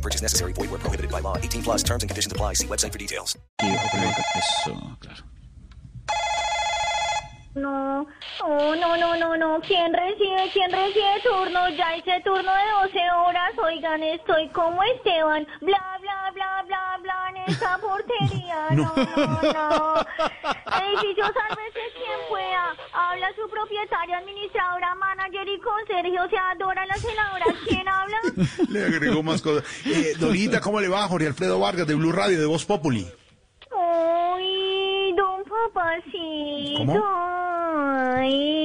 No purchase necessary. Void where prohibited by law. 18 plus terms and conditions apply. See website for details. Eso, claro. No, oh, no, no, no, no. ¿Quién recibe? ¿Quién recibe turno? Ya hice turno de 12 horas. Oigan, estoy como Esteban. Bla, bla, bla, bla, en esta portería. No, no, no. Edificio, sálvese quien pueda. Habla su propietaria, administradora, manager y conserje. O sea, Dora la senadora. ¿Quién habla? Le agregó más cosas. Eh, Dorita, ¿cómo le va? Jorge Alfredo Vargas de Blue Radio, de Voz Populi. Ay, don papacito. ¿Cómo? Ay,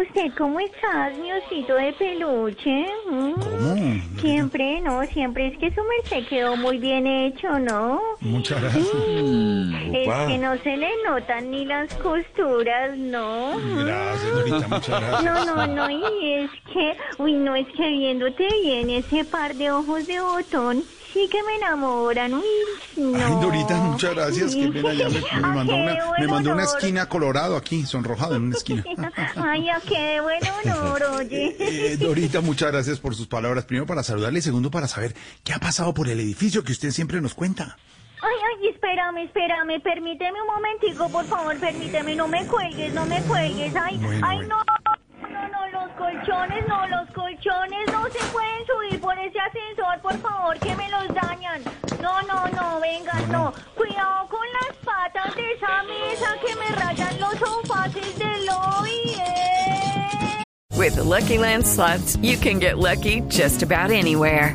¿usted cómo está, mi osito de peluche? Mm. ¿Cómo? Siempre, no, siempre es que su merced quedó muy bien hecho, ¿no? Muchas gracias. Es que no se le notan ni las costuras, ¿no? Gracias, Dorita, muchas gracias. No, no, no, y es que, uy, no, es que viéndote bien ese par de ojos de botón, sí que me enamoran, uy, no. Ay, Dorita, muchas gracias. Qué pena, ya me, me mandó una, me mandó una esquina colorado aquí, sonrojado en una esquina. Ay, a qué buen honor, oye. Eh, Dorita, muchas gracias por sus palabras. Primero para saludarle y segundo para saber qué ha pasado por el edificio que usted siempre nos cuenta. Ay, ay, espérame, espérame, permíteme un momentico, por favor, permíteme, no me cuelgues, no me cuelgues, ay, Bueno, ay, bueno. no, no, no, los colchones, colchones no se pueden subir por ese ascensor, por favor, que me los dañan, no, no, no, vengan, no, cuidado con las patas de esa mesa que me rayan los sofaces del lobby, eh. With the Lucky Land slots, you can get lucky just about anywhere.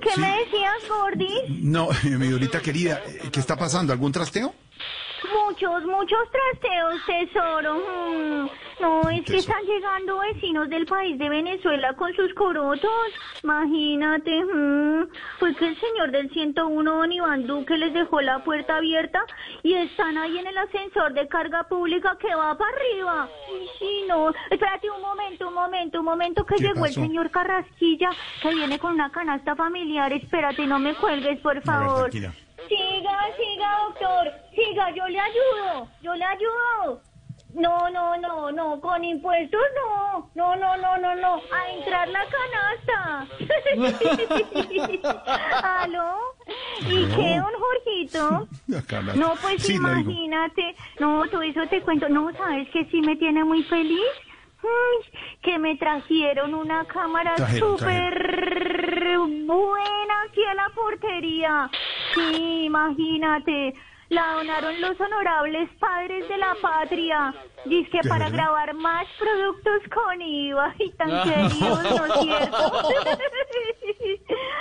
¿Qué sí. me decías, Gordy? No, mi Dorita querida, ¿qué está pasando? ¿Algún trasteo? Muchos, muchos trasteos, tesoro. Mm, No, es que están llegando vecinos del país de Venezuela con sus corotos. Imagínate. mm, Fue que el señor del 101, don Iván Duque, les dejó la puerta abierta y están ahí en el ascensor de carga pública que va para arriba. Y sí, no. Espérate un momento, un momento, un momento que ¿Qué llegó pasó? el señor Carrasquilla que viene con una canasta familiar. Espérate, no me cuelgues, por ver, favor. tranquila. Siga, siga, doctor. Yo le ayudo. Yo le ayudo. No, no, no, no, con impuestos no. No, no, no, no, no. A entrar la canasta. ¿Aló? ¿Y qué, don Jorgito? No, pues Sí, imagínate. No, todo eso te cuento. No, ¿sabes que sí me tiene muy feliz? Que me trajeron una cámara súper buena aquí a la portería. Sí, imagínate. La donaron los honorables padres de la patria. Dice que ¿De para grabar más productos con IVA y tan queridos, ¿no es cierto?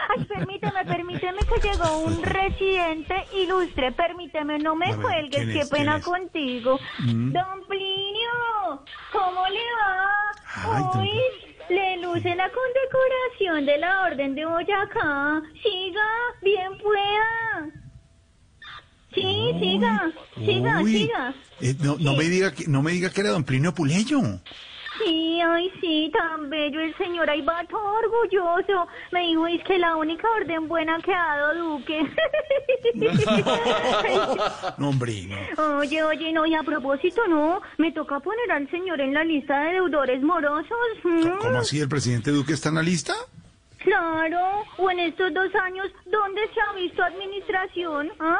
Ay, permíteme, permíteme que llegó un residente ilustre. Permíteme, no me ver, cuelgues, ¿quién qué pena contigo. Don Plinio, ¿cómo le va? Ay, don- Uy, le luce la condecoración de la Orden de Boyacá. Siga, bien pueda. Sí, siga, siga, Uy, siga. eh, no, no me diga que no me diga que era don Plinio Puleyo. Sí, ay, sí, tan bello el señor, ahí va todo orgulloso. Me dijo, es que la única orden buena que ha dado Duque. No, hombre, no. Oye, oye, no, y a propósito, no, me toca poner al señor en la lista de deudores morosos. ¿Cómo así el presidente Duque está en la lista? Claro, o en estos dos años, ¿dónde se ha visto administración? ¿Ah?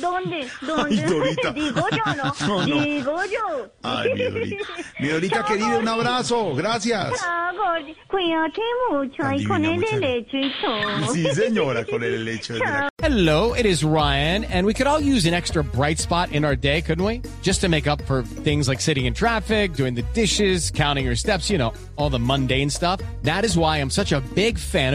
¿Dónde? ¿Dónde? Ay, Dorita. Digo yo, ¿no? No, no. Digo yo. Ay, mi Dorita. Mi Dorita Chao, querida, un abrazo. Gracias. Chao, Gordi. Cuídate mucho Tan ahí con el helecho y todo. Sí, señora, con el hecho de la Hello, it is Ryan, and we could all use an extra bright spot in our day, couldn't we? Just to make up for things like sitting in traffic, doing the dishes, counting your steps, you know, all the mundane stuff. That is why I'm such a big fan